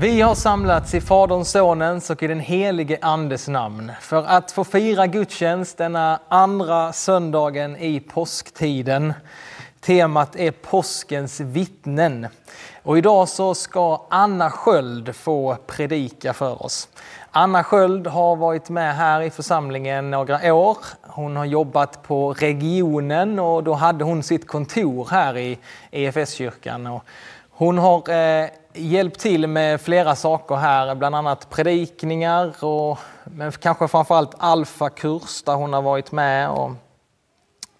Vi har samlats i Faderns, Sonens och i den helige Andes namn för att få fira gudstjänst denna andra söndagen i påsktiden. Temat är påskens vittnen. Och idag så ska Anna Sköld få predika för oss. Anna Sköld har varit med här i församlingen några år. Hon har jobbat på regionen och då hade hon sitt kontor här i EFS-kyrkan. Hon har eh, hjälpt till med flera saker här, bland annat predikningar och men kanske framförallt Alfa-kurs där hon har varit med och,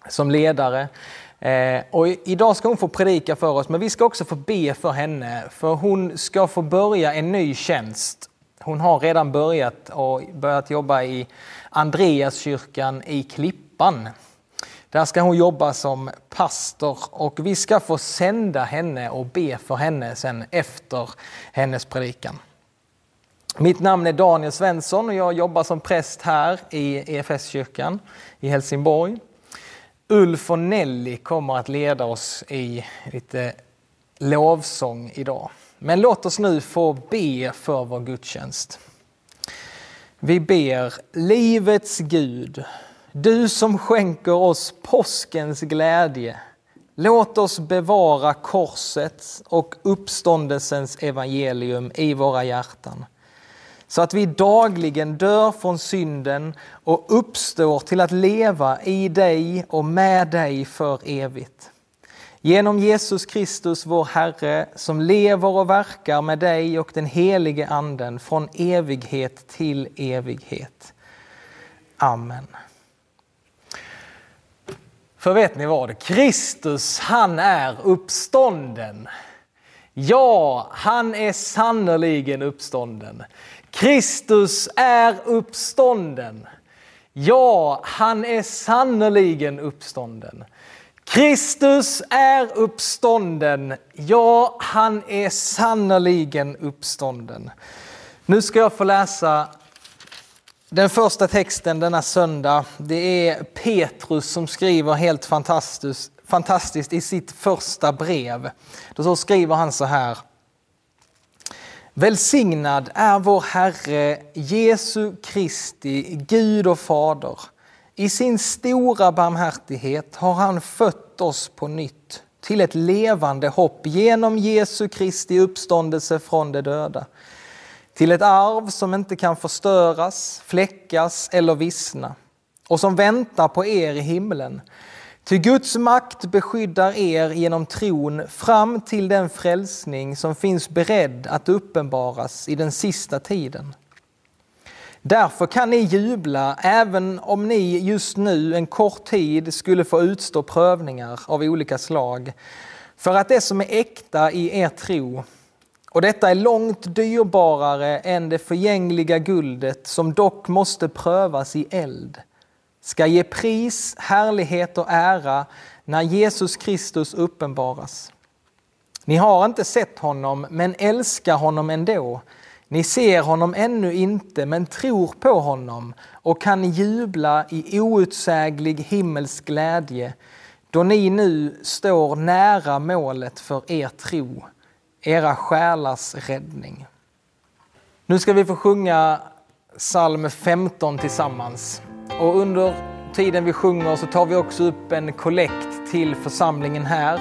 som ledare. Eh, och idag ska hon få predika för oss, men vi ska också få be för henne, för hon ska få börja en ny tjänst. Hon har redan börjat och börjat jobba i Andreaskyrkan i Klippan. Där ska hon jobba som pastor och vi ska få sända henne och be för henne sen efter hennes predikan. Mitt namn är Daniel Svensson och jag jobbar som präst här i EFS-kyrkan i Helsingborg. Ulf och Nelly kommer att leda oss i lite lovsång idag. Men låt oss nu få be för vår gudstjänst. Vi ber livets Gud, du som skänker oss påskens glädje. Låt oss bevara korsets och uppståndelsens evangelium i våra hjärtan så att vi dagligen dör från synden och uppstår till att leva i dig och med dig för evigt. Genom Jesus Kristus, vår Herre, som lever och verkar med dig och den helige Anden från evighet till evighet. Amen. För vet ni vad? Kristus, han är uppstånden. Ja, han är sannerligen uppstånden. Kristus är uppstånden. Ja, han är sannerligen uppstånden. Kristus är uppstånden. Ja, han är sannerligen uppstånden. Nu ska jag få läsa den första texten denna söndag. Det är Petrus som skriver helt fantastiskt, fantastiskt i sitt första brev. Då så skriver han så här. Välsignad är vår Herre Jesu Kristi Gud och Fader. I sin stora barmhärtighet har han fött oss på nytt till ett levande hopp genom Jesu Kristi uppståndelse från de döda. Till ett arv som inte kan förstöras, fläckas eller vissna och som väntar på er i himlen Ty Guds makt beskyddar er genom tron fram till den frälsning som finns beredd att uppenbaras i den sista tiden. Därför kan ni jubla även om ni just nu en kort tid skulle få utstå prövningar av olika slag. För att det som är äkta i er tro, och detta är långt dyrbarare än det förgängliga guldet som dock måste prövas i eld, ska ge pris, härlighet och ära när Jesus Kristus uppenbaras. Ni har inte sett honom, men älskar honom ändå. Ni ser honom ännu inte, men tror på honom och kan jubla i outsäglig himmelsk glädje då ni nu står nära målet för er tro, era själars räddning. Nu ska vi få sjunga psalm 15 tillsammans. Och under tiden vi sjunger så tar vi också upp en kollekt till församlingen här.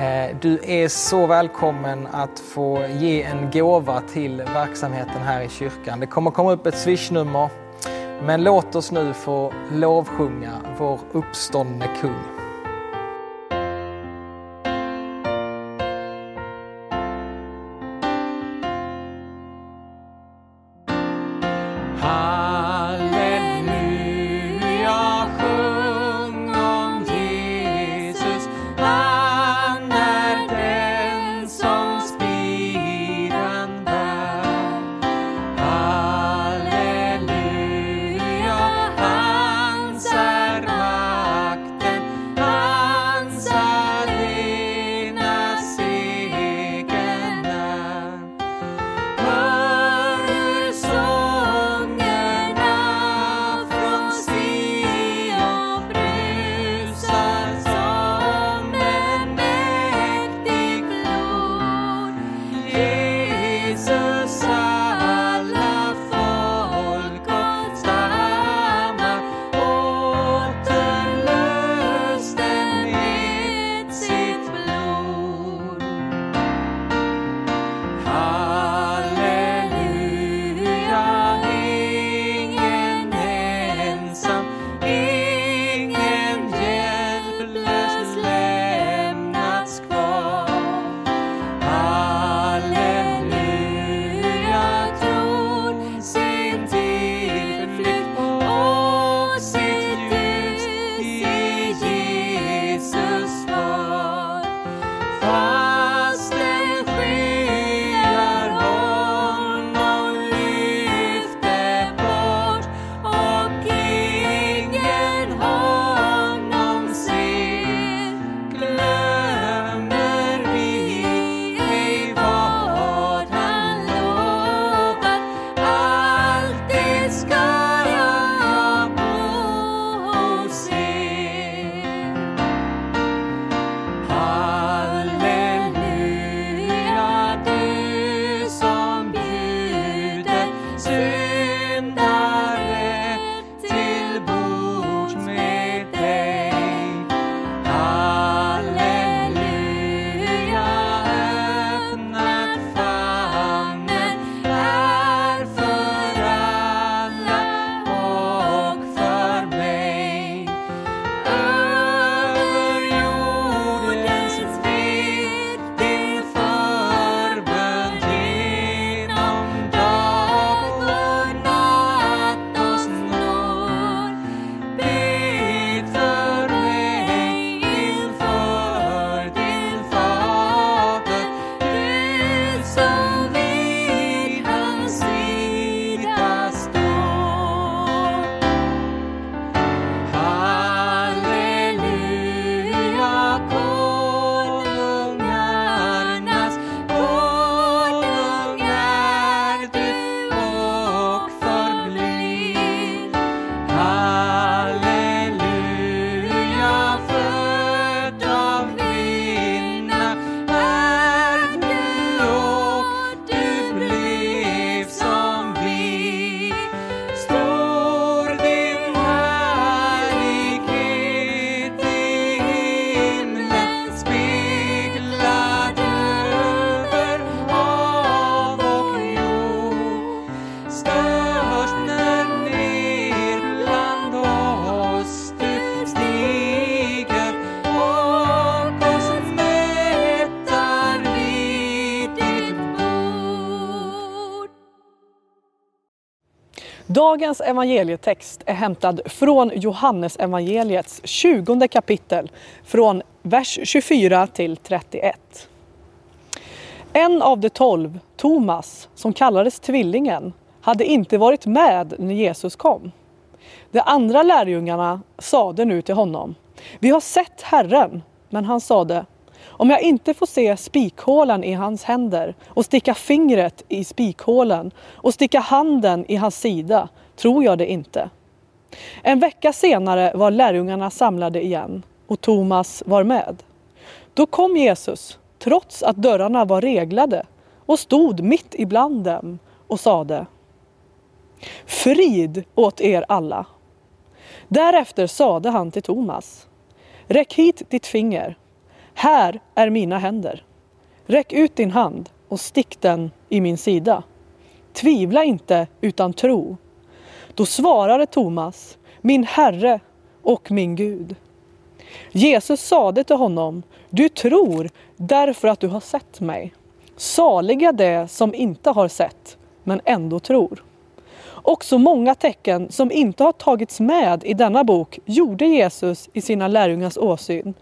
Eh, du är så välkommen att få ge en gåva till verksamheten här i kyrkan. Det kommer komma upp ett swishnummer. Men låt oss nu få lovsjunga vår uppståndne kung. Dagens evangelietext är hämtad från Johannes evangeliets 20 kapitel från vers 24 till 31. En av de tolv, Thomas, som kallades Tvillingen, hade inte varit med när Jesus kom. De andra lärjungarna sade nu till honom, vi har sett Herren, men han sade, om jag inte får se spikhålen i hans händer och sticka fingret i spikhålen och sticka handen i hans sida tror jag det inte. En vecka senare var lärjungarna samlade igen och Thomas var med. Då kom Jesus, trots att dörrarna var reglade och stod mitt ibland dem och sade Frid åt er alla. Därefter sade han till Thomas Räck hit ditt finger här är mina händer. Räck ut din hand och stick den i min sida. Tvivla inte utan tro. Då svarade Thomas, min Herre och min Gud. Jesus sade till honom, du tror därför att du har sett mig. Saliga det som inte har sett, men ändå tror. Också många tecken som inte har tagits med i denna bok gjorde Jesus i sina lärjungars åsyn.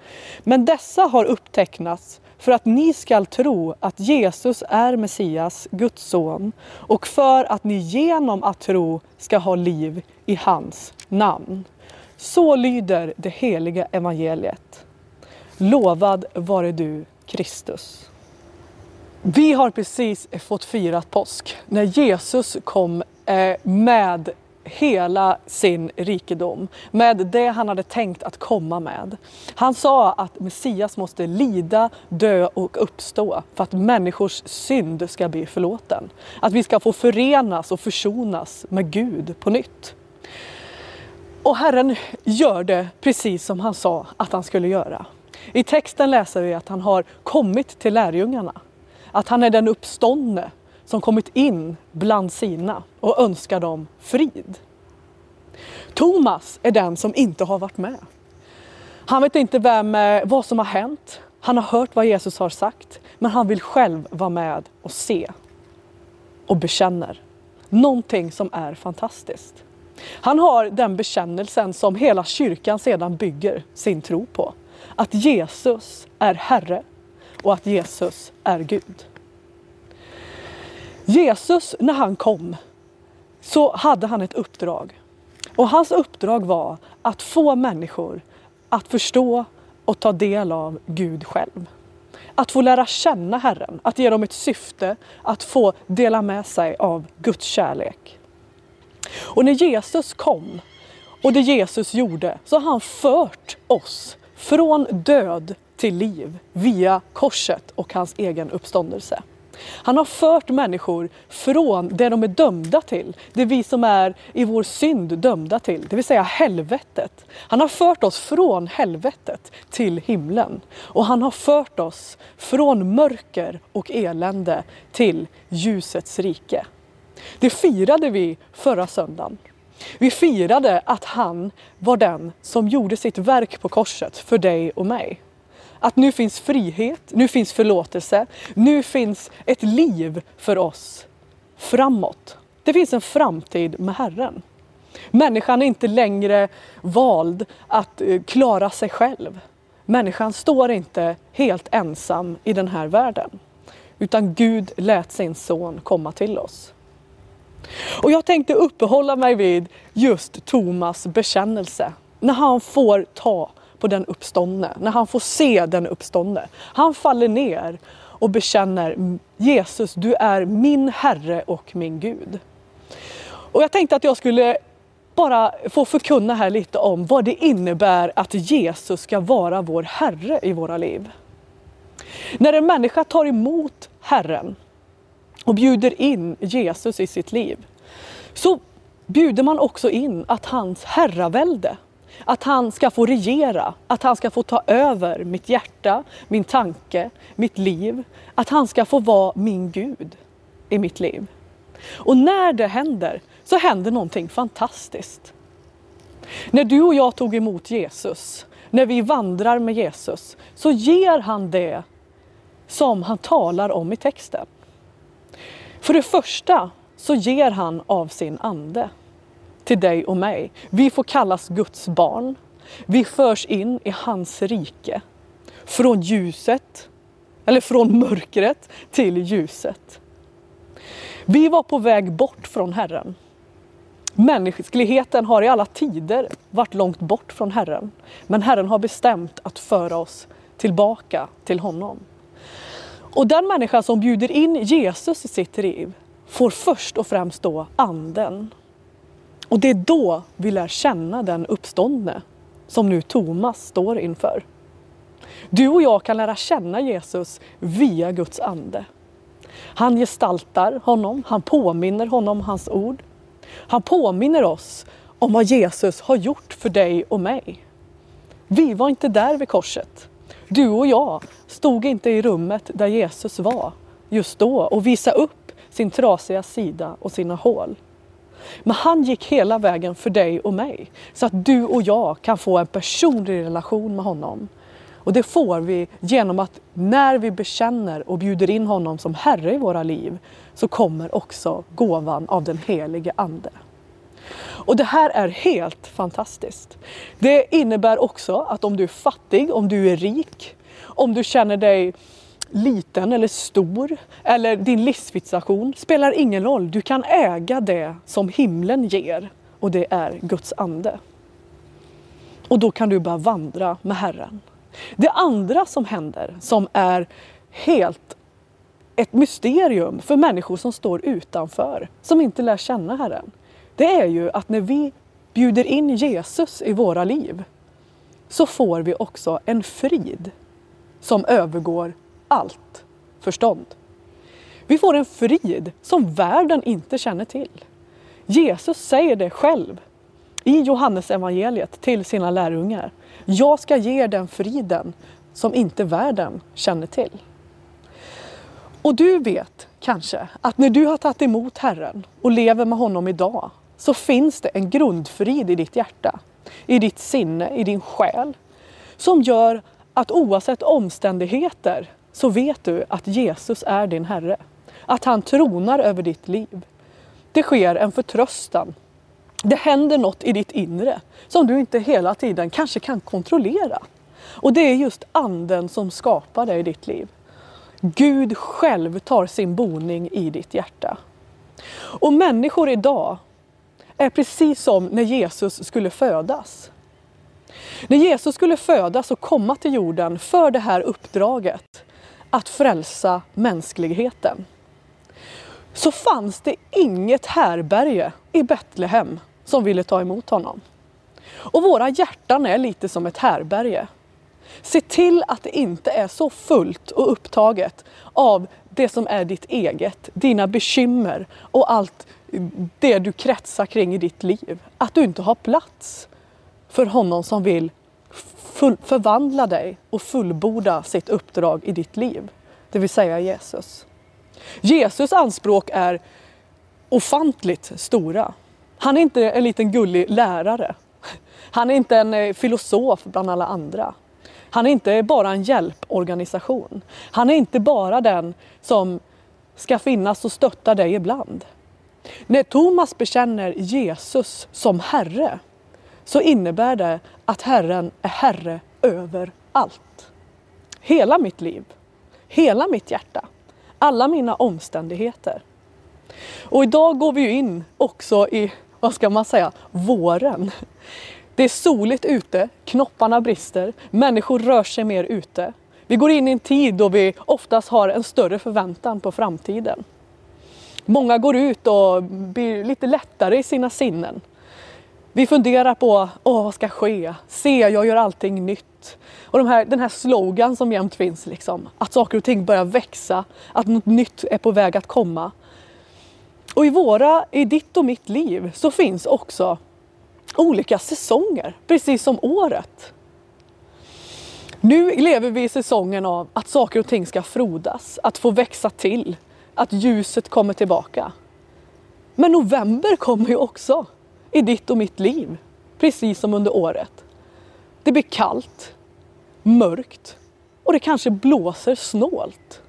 Men dessa har upptecknats för att ni skall tro att Jesus är Messias, Guds son och för att ni genom att tro ska ha liv i hans namn. Så lyder det heliga evangeliet. Lovad vare du, Kristus. Vi har precis fått firat påsk när Jesus kom Eh, med hela sin rikedom, med det han hade tänkt att komma med. Han sa att Messias måste lida, dö och uppstå för att människors synd ska bli förlåten. Att vi ska få förenas och försonas med Gud på nytt. Och Herren gör det precis som han sa att han skulle göra. I texten läser vi att han har kommit till lärjungarna. Att han är den uppståndne som kommit in bland sina och önskar dem frid. Thomas är den som inte har varit med. Han vet inte vem, eh, vad som har hänt. Han har hört vad Jesus har sagt, men han vill själv vara med och se och bekänner. Någonting som är fantastiskt. Han har den bekännelsen som hela kyrkan sedan bygger sin tro på. Att Jesus är Herre och att Jesus är Gud. Jesus, när han kom, så hade han ett uppdrag. Och hans uppdrag var att få människor att förstå och ta del av Gud själv. Att få lära känna Herren, att ge dem ett syfte, att få dela med sig av Guds kärlek. Och när Jesus kom och det Jesus gjorde så har han fört oss från död till liv via korset och hans egen uppståndelse. Han har fört människor från det de är dömda till, det vi som är i vår synd dömda till, det vill säga helvetet. Han har fört oss från helvetet till himlen och han har fört oss från mörker och elände till ljusets rike. Det firade vi förra söndagen. Vi firade att han var den som gjorde sitt verk på korset för dig och mig. Att nu finns frihet, nu finns förlåtelse, nu finns ett liv för oss framåt. Det finns en framtid med Herren. Människan är inte längre vald att eh, klara sig själv. Människan står inte helt ensam i den här världen. Utan Gud lät sin son komma till oss. Och jag tänkte uppehålla mig vid just Thomas bekännelse. När han får ta på den uppståndne, när han får se den uppståndne. Han faller ner och bekänner Jesus, du är min Herre och min Gud. Och jag tänkte att jag skulle bara få förkunna här lite om vad det innebär att Jesus ska vara vår Herre i våra liv. När en människa tar emot Herren och bjuder in Jesus i sitt liv så bjuder man också in att hans herravälde att han ska få regera, att han ska få ta över mitt hjärta, min tanke, mitt liv. Att han ska få vara min Gud i mitt liv. Och när det händer så händer någonting fantastiskt. När du och jag tog emot Jesus, när vi vandrar med Jesus, så ger han det som han talar om i texten. För det första så ger han av sin ande till dig och mig. Vi får kallas Guds barn. Vi förs in i hans rike. Från ljuset, eller från mörkret till ljuset. Vi var på väg bort från Herren. Mänskligheten har i alla tider varit långt bort från Herren. Men Herren har bestämt att föra oss tillbaka till honom. Och den människa som bjuder in Jesus i sitt liv får först och främst då anden. Och det är då vi lär känna den uppståndne som nu Thomas står inför. Du och jag kan lära känna Jesus via Guds ande. Han gestaltar honom, han påminner honom hans ord. Han påminner oss om vad Jesus har gjort för dig och mig. Vi var inte där vid korset. Du och jag stod inte i rummet där Jesus var just då och visade upp sin trasiga sida och sina hål. Men han gick hela vägen för dig och mig så att du och jag kan få en personlig relation med honom. Och det får vi genom att när vi bekänner och bjuder in honom som Herre i våra liv så kommer också gåvan av den helige Ande. Och det här är helt fantastiskt. Det innebär också att om du är fattig, om du är rik, om du känner dig liten eller stor eller din livssituation spelar ingen roll. Du kan äga det som himlen ger och det är Guds ande. Och då kan du börja vandra med Herren. Det andra som händer som är helt ett mysterium för människor som står utanför, som inte lär känna Herren. Det är ju att när vi bjuder in Jesus i våra liv så får vi också en frid som övergår allt förstånd. Vi får en frid som världen inte känner till. Jesus säger det själv i Johannes evangeliet till sina lärjungar. Jag ska ge er den friden som inte världen känner till. Och du vet kanske att när du har tagit emot Herren och lever med honom idag så finns det en grundfrid i ditt hjärta, i ditt sinne, i din själ som gör att oavsett omständigheter så vet du att Jesus är din Herre. Att han tronar över ditt liv. Det sker en förtröstan. Det händer något i ditt inre som du inte hela tiden kanske kan kontrollera. Och det är just anden som skapar det i ditt liv. Gud själv tar sin boning i ditt hjärta. Och människor idag är precis som när Jesus skulle födas. När Jesus skulle födas och komma till jorden för det här uppdraget att frälsa mänskligheten så fanns det inget härberge i Betlehem som ville ta emot honom. Och våra hjärtan är lite som ett härberge. Se till att det inte är så fullt och upptaget av det som är ditt eget, dina bekymmer och allt det du kretsar kring i ditt liv. Att du inte har plats för honom som vill full, förvandla dig och fullborda sitt uppdrag i ditt liv. Det vill säga Jesus. Jesus anspråk är ofantligt stora. Han är inte en liten gullig lärare. Han är inte en eh, filosof bland alla andra. Han är inte bara en hjälporganisation. Han är inte bara den som ska finnas och stötta dig ibland. När Thomas bekänner Jesus som Herre så innebär det att Herren är Herre över allt. Hela mitt liv, hela mitt hjärta, alla mina omständigheter. Och idag går vi ju in också i, vad ska man säga, våren. Det är soligt ute, knopparna brister, människor rör sig mer ute. Vi går in i en tid då vi oftast har en större förväntan på framtiden. Många går ut och blir lite lättare i sina sinnen. Vi funderar på, åh vad ska ske? Se, jag gör allting nytt. Och de här, den här slogan som jämt finns, liksom, att saker och ting börjar växa, att något nytt är på väg att komma. Och i, våra, i ditt och mitt liv så finns också olika säsonger, precis som året. Nu lever vi i säsongen av att saker och ting ska frodas, att få växa till, att ljuset kommer tillbaka. Men november kommer ju också i ditt och mitt liv, precis som under året. Det blir kallt, mörkt och det kanske blåser snålt.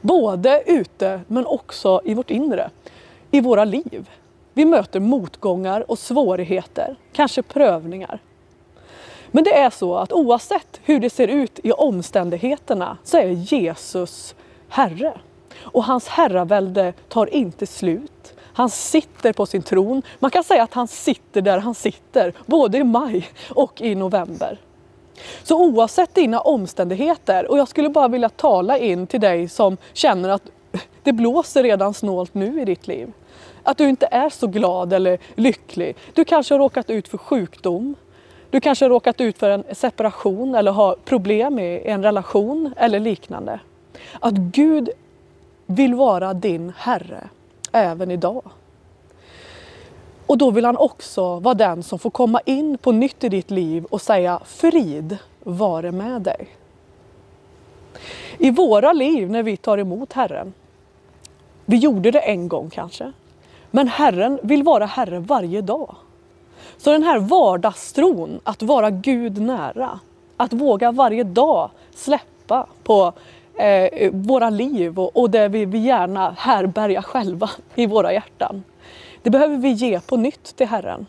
Både ute men också i vårt inre, i våra liv. Vi möter motgångar och svårigheter, kanske prövningar. Men det är så att oavsett hur det ser ut i omständigheterna så är Jesus Herre. Och hans herravälde tar inte slut. Han sitter på sin tron. Man kan säga att han sitter där han sitter, både i maj och i november. Så oavsett dina omständigheter, och jag skulle bara vilja tala in till dig som känner att det blåser redan snålt nu i ditt liv. Att du inte är så glad eller lycklig. Du kanske har råkat ut för sjukdom. Du kanske har råkat ut för en separation eller har problem i en relation eller liknande. Att Gud vill vara din Herre även idag. Och då vill han också vara den som får komma in på nytt i ditt liv och säga frid vare med dig. I våra liv när vi tar emot Herren, vi gjorde det en gång kanske, men Herren vill vara Herre varje dag. Så den här vardagstron, att vara Gud nära, att våga varje dag släppa på eh, våra liv och, och det vi, vi gärna härbärgar själva i våra hjärtan. Det behöver vi ge på nytt till Herren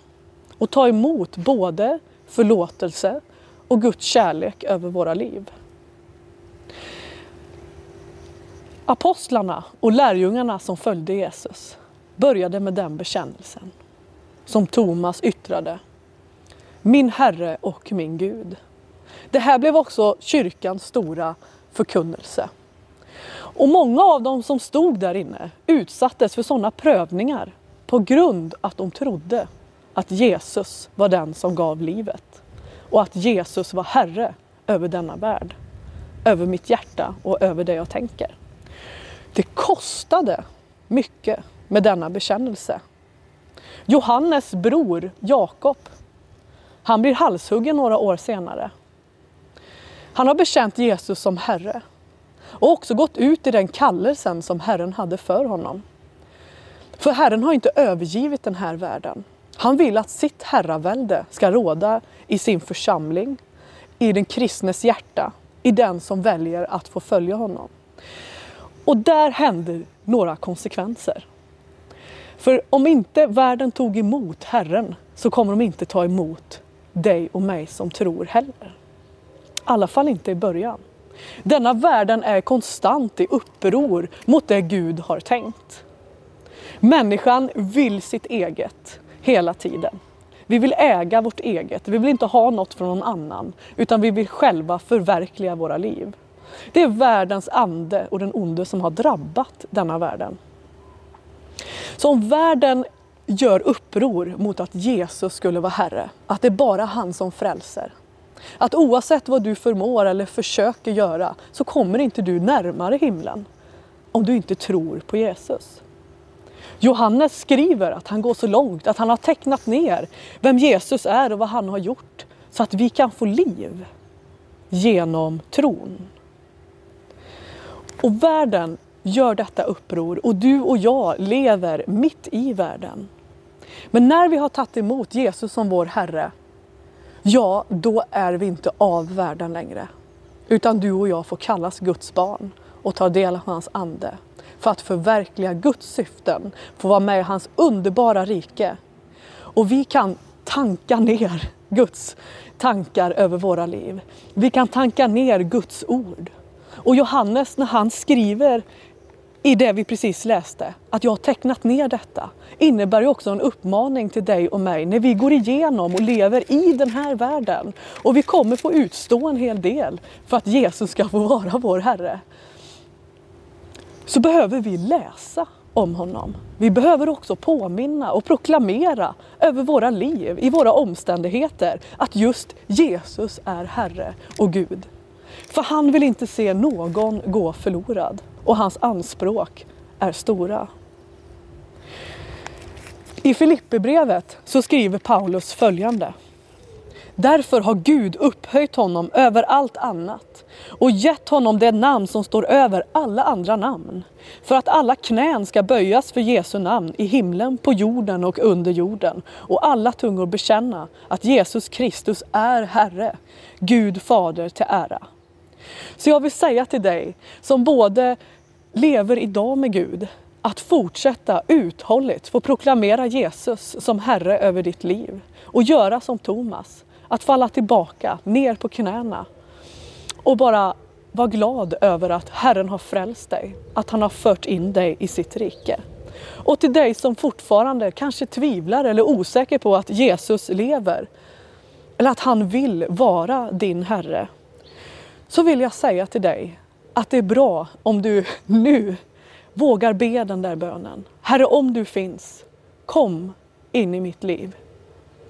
och ta emot både förlåtelse och Guds kärlek över våra liv. Apostlarna och lärjungarna som följde Jesus började med den bekännelsen som Thomas yttrade. Min Herre och min Gud. Det här blev också kyrkans stora förkunnelse. Och många av dem som stod där inne utsattes för sådana prövningar på grund att de trodde att Jesus var den som gav livet och att Jesus var Herre över denna värld, över mitt hjärta och över det jag tänker. Det kostade mycket med denna bekännelse. Johannes bror Jakob, han blir halshuggen några år senare. Han har bekänt Jesus som Herre och också gått ut i den kallelsen som Herren hade för honom. För Herren har inte övergivit den här världen. Han vill att sitt herravälde ska råda i sin församling, i den kristnes hjärta, i den som väljer att få följa honom. Och där händer några konsekvenser. För om inte världen tog emot Herren så kommer de inte ta emot dig och mig som tror heller. I alla fall inte i början. Denna världen är konstant i uppror mot det Gud har tänkt. Människan vill sitt eget hela tiden. Vi vill äga vårt eget, vi vill inte ha något från någon annan utan vi vill själva förverkliga våra liv. Det är världens ande och den onde som har drabbat denna världen. Så om världen gör uppror mot att Jesus skulle vara Herre, att det är bara han som frälser. Att oavsett vad du förmår eller försöker göra så kommer inte du närmare himlen om du inte tror på Jesus. Johannes skriver att han går så långt att han har tecknat ner vem Jesus är och vad han har gjort så att vi kan få liv genom tron. Och världen gör detta uppror och du och jag lever mitt i världen. Men när vi har tagit emot Jesus som vår Herre, ja, då är vi inte av världen längre. Utan du och jag får kallas Guds barn och ta del av hans ande för att förverkliga Guds syften, få vara med i hans underbara rike. Och vi kan tanka ner Guds tankar över våra liv. Vi kan tanka ner Guds ord. Och Johannes när han skriver i det vi precis läste, att jag har tecknat ner detta, innebär ju också en uppmaning till dig och mig när vi går igenom och lever i den här världen. Och vi kommer få utstå en hel del för att Jesus ska få vara vår Herre. Så behöver vi läsa om honom. Vi behöver också påminna och proklamera över våra liv, i våra omständigheter, att just Jesus är Herre och Gud. För han vill inte se någon gå förlorad och hans anspråk är stora. I Filipperbrevet så skriver Paulus följande. Därför har Gud upphöjt honom över allt annat och gett honom det namn som står över alla andra namn. För att alla knän ska böjas för Jesu namn i himlen, på jorden och under jorden och alla tungor bekänna att Jesus Kristus är Herre, Gud Fader till ära. Så jag vill säga till dig som både lever idag med Gud, att fortsätta uthålligt få proklamera Jesus som Herre över ditt liv och göra som Thomas, att falla tillbaka ner på knäna och bara vara glad över att Herren har frälst dig, att han har fört in dig i sitt rike. Och till dig som fortfarande kanske tvivlar eller är osäker på att Jesus lever eller att han vill vara din Herre, så vill jag säga till dig att det är bra om du nu vågar be den där bönen. Herre, om du finns, kom in i mitt liv.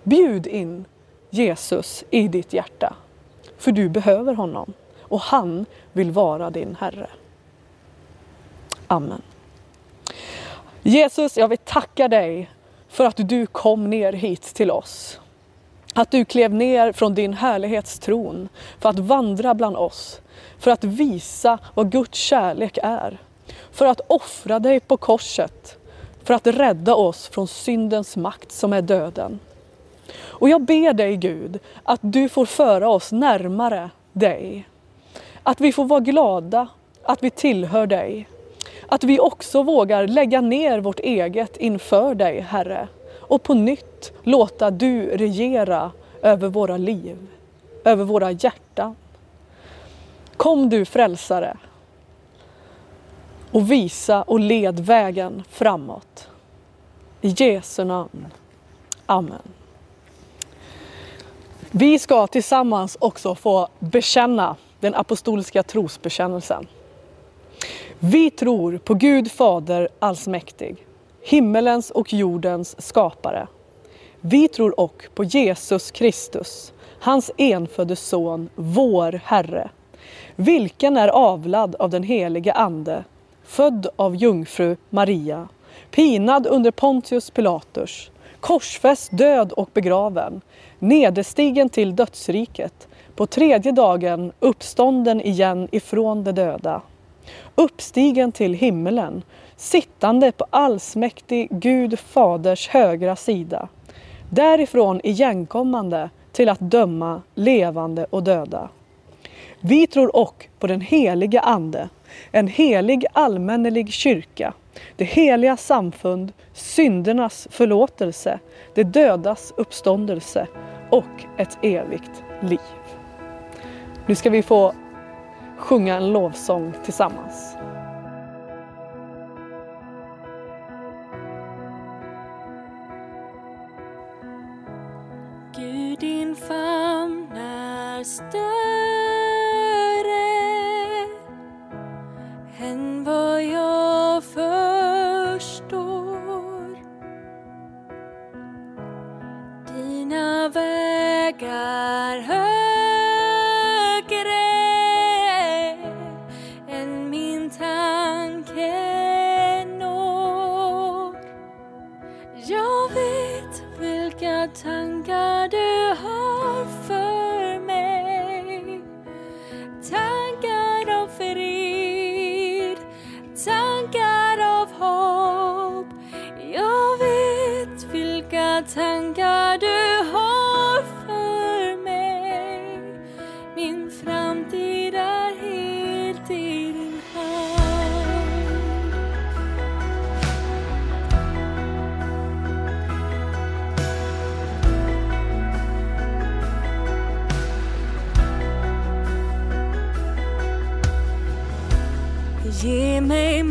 Bjud in Jesus i ditt hjärta, för du behöver honom och han vill vara din Herre. Amen. Jesus, jag vill tacka dig för att du kom ner hit till oss. Att du klev ner från din härlighetstron för att vandra bland oss, för att visa vad Guds kärlek är, för att offra dig på korset, för att rädda oss från syndens makt som är döden. Och jag ber dig Gud att du får föra oss närmare dig. Att vi får vara glada att vi tillhör dig. Att vi också vågar lägga ner vårt eget inför dig, Herre. Och på nytt låta du regera över våra liv, över våra hjärtan. Kom du frälsare och visa och led vägen framåt. I Jesu namn. Amen. Vi ska tillsammans också få bekänna den apostoliska trosbekännelsen. Vi tror på Gud Fader allsmäktig, himmelens och jordens skapare. Vi tror också på Jesus Kristus, hans enfödde son, vår Herre, vilken är avlad av den helige Ande, född av jungfru Maria, pinad under Pontius Pilatus, korsfäst, död och begraven, nederstigen till dödsriket, på tredje dagen uppstånden igen ifrån de döda, uppstigen till himmelen, sittande på allsmäktig Gud Faders högra sida, därifrån igenkommande till att döma levande och döda. Vi tror och på den heliga Ande, en helig allmännelig kyrka, det heliga samfund, syndernas förlåtelse, det dödas uppståndelse och ett evigt liv. Nu ska vi få sjunga en lovsång tillsammans. Är Ge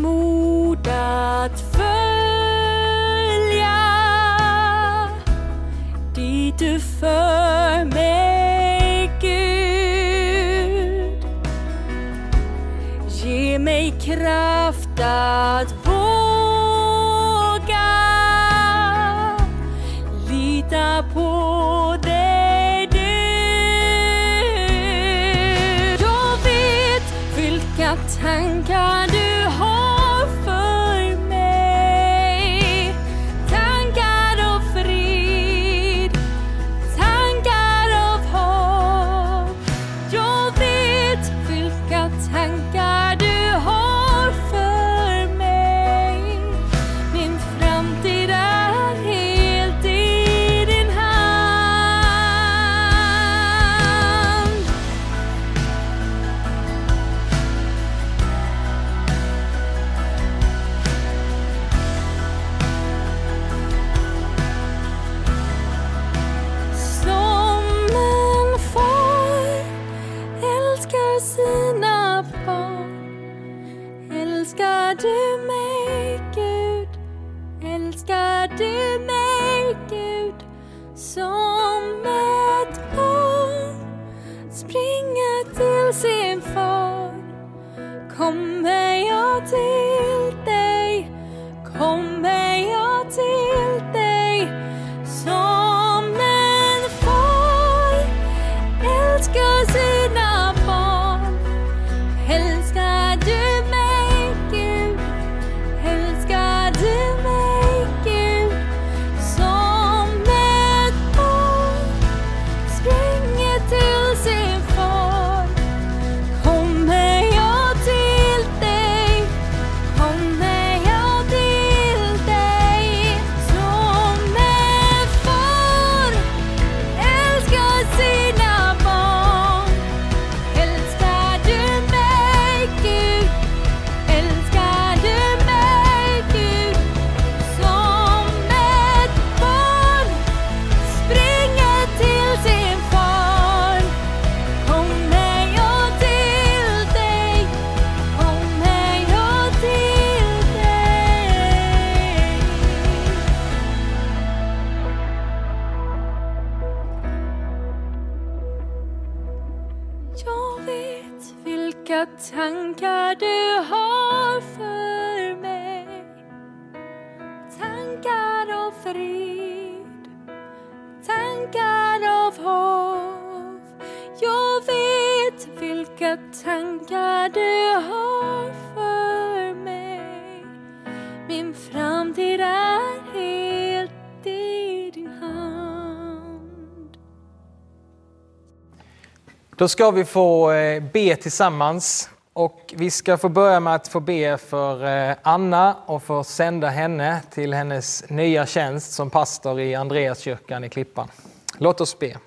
Då ska vi få eh, be tillsammans och vi ska få börja med att få be för eh, Anna och få sända henne till hennes nya tjänst som pastor i Andreaskyrkan i Klippan. Låt oss be.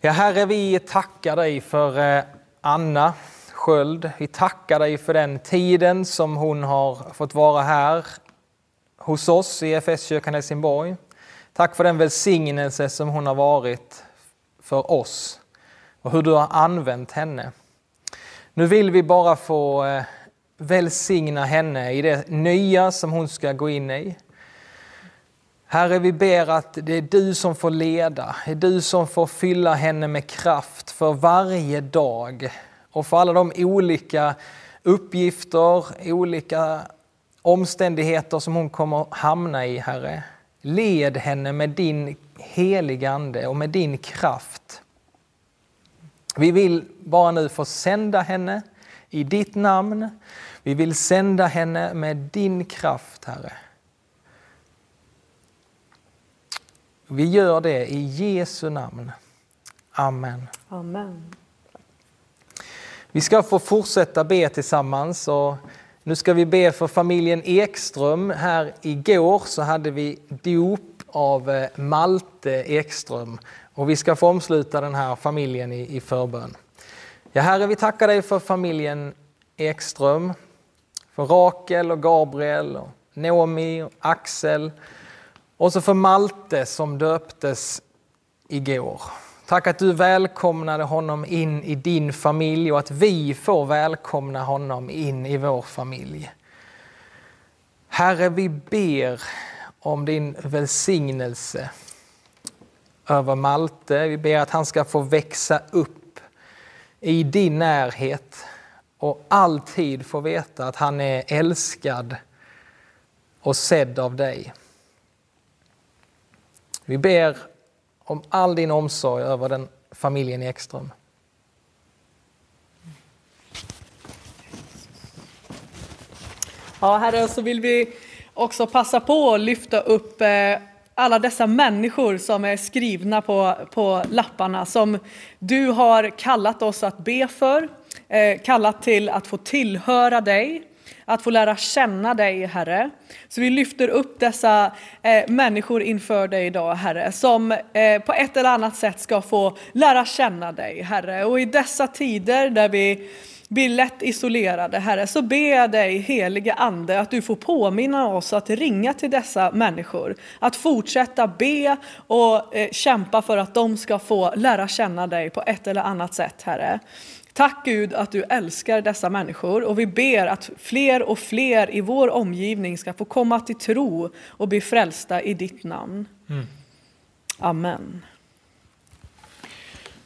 Ja, Herre, vi tackar dig för eh, Anna Sköld. Vi tackar dig för den tiden som hon har fått vara här hos oss i EFS-kyrkan Helsingborg. Tack för den välsignelse som hon har varit för oss och hur du har använt henne. Nu vill vi bara få eh, välsigna henne i det nya som hon ska gå in i. Herre, vi ber att det är du som får leda, det är du som får fylla henne med kraft för varje dag och för alla de olika uppgifter, olika omständigheter som hon kommer hamna i, Herre. Led henne med din heliga Ande och med din kraft. Vi vill bara nu få sända henne i ditt namn. Vi vill sända henne med din kraft, Herre. Vi gör det i Jesu namn. Amen. Amen. Vi ska få fortsätta be tillsammans och nu ska vi be för familjen Ekström. Här igår så hade vi dop av eh, Malte Ekström och vi ska få omsluta den här familjen i, i förbön. Ja, Herre, vi tackar dig för familjen Ekström, för Rakel och Gabriel, och Naomi och Axel och så för Malte som döptes igår. Tack att du välkomnade honom in i din familj och att vi får välkomna honom in i vår familj. Herre, vi ber om din välsignelse över Malte. Vi ber att han ska få växa upp i din närhet och alltid få veta att han är älskad och sedd av dig. Vi ber om all din omsorg över den familjen Ekström. Ja, Herre, så vill vi också passa på att lyfta upp eh, alla dessa människor som är skrivna på, på lapparna som du har kallat oss att be för, eh, kallat till att få tillhöra dig, att få lära känna dig, Herre. Så vi lyfter upp dessa eh, människor inför dig idag, Herre, som eh, på ett eller annat sätt ska få lära känna dig, Herre. Och i dessa tider där vi blir lätt isolerade, Herre, så ber jag dig, helige Ande, att du får påminna oss att ringa till dessa människor. Att fortsätta be och eh, kämpa för att de ska få lära känna dig på ett eller annat sätt, Herre. Tack Gud att du älskar dessa människor och vi ber att fler och fler i vår omgivning ska få komma till tro och bli frälsta i ditt namn. Mm. Amen.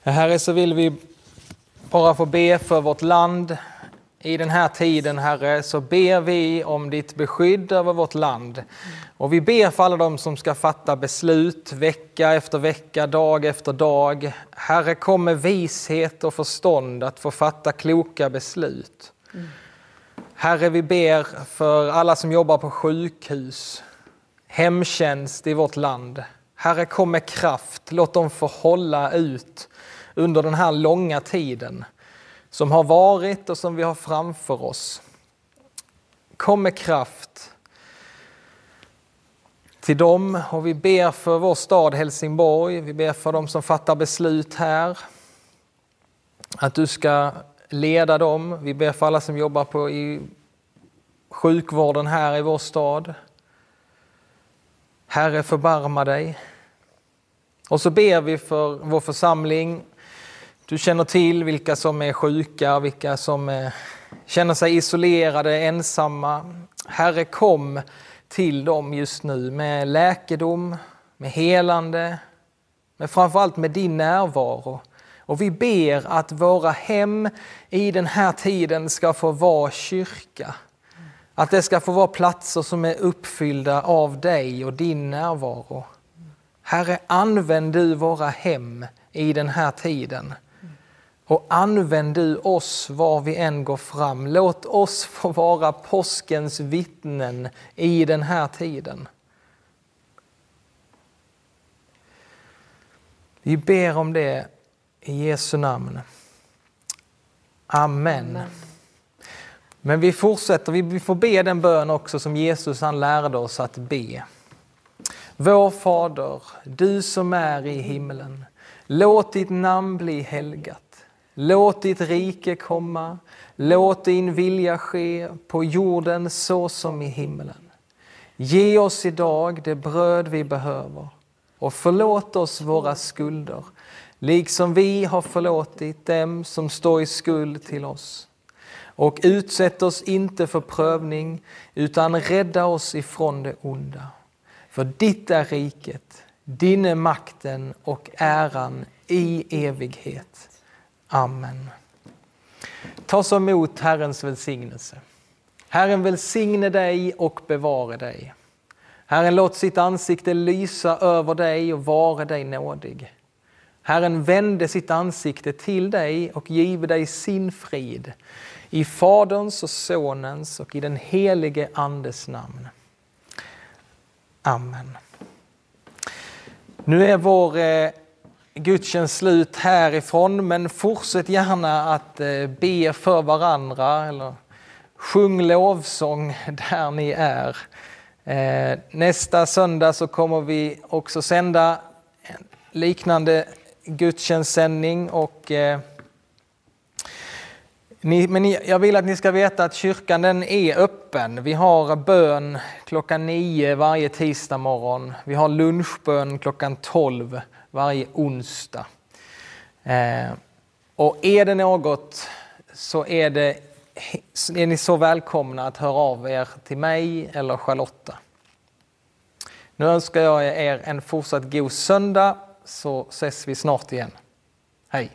Herre, så vill vi bara få be för vårt land. I den här tiden, Herre, så ber vi om ditt beskydd över vårt land. Och vi ber för alla de som ska fatta beslut vecka efter vecka, dag efter dag. Herre, kom med vishet och förstånd att få fatta kloka beslut. Herre, vi ber för alla som jobbar på sjukhus, hemtjänst i vårt land. Herre, kom med kraft. Låt dem få hålla ut under den här långa tiden som har varit och som vi har framför oss. Kom med kraft till dem och vi ber för vår stad Helsingborg. Vi ber för dem som fattar beslut här. Att du ska leda dem. Vi ber för alla som jobbar på i sjukvården här i vår stad. Herre, förbarma dig. Och så ber vi för vår församling du känner till vilka som är sjuka, vilka som eh, känner sig isolerade, ensamma. Herre, kom till dem just nu med läkedom, med helande, men framförallt med din närvaro. Och vi ber att våra hem i den här tiden ska få vara kyrka. Att det ska få vara platser som är uppfyllda av dig och din närvaro. Herre, använd du våra hem i den här tiden. Och använd du oss var vi än går fram. Låt oss få vara påskens vittnen i den här tiden. Vi ber om det i Jesu namn. Amen. Men vi fortsätter, vi får be den bön också som Jesus han lärde oss att be. Vår Fader, du som är i himlen. Låt ditt namn bli helgat. Låt ditt rike komma, låt din vilja ske på jorden så som i himlen. Ge oss idag det bröd vi behöver och förlåt oss våra skulder, liksom vi har förlåtit dem som står i skuld till oss. Och utsätt oss inte för prövning, utan rädda oss ifrån det onda. För ditt är riket, din är makten och äran i evighet. Amen. Ta så emot Herrens välsignelse. Herren välsigne dig och bevare dig. Herren låt sitt ansikte lysa över dig och vare dig nådig. Herren vände sitt ansikte till dig och give dig sin frid. I Faderns och Sonens och i den helige Andes namn. Amen. Nu är vår eh, gudstjänst slut härifrån, men fortsätt gärna att eh, be för varandra eller sjung lovsång där ni är. Eh, nästa söndag så kommer vi också sända en liknande gudstjänstsändning och eh, ni, men jag vill att ni ska veta att kyrkan den är öppen. Vi har bön klockan nio varje tisdag morgon. Vi har lunchbön klockan tolv varje onsdag. Eh, och är det något så är, det, är ni så välkomna att höra av er till mig eller Charlotta. Nu önskar jag er en fortsatt god söndag så ses vi snart igen. Hej!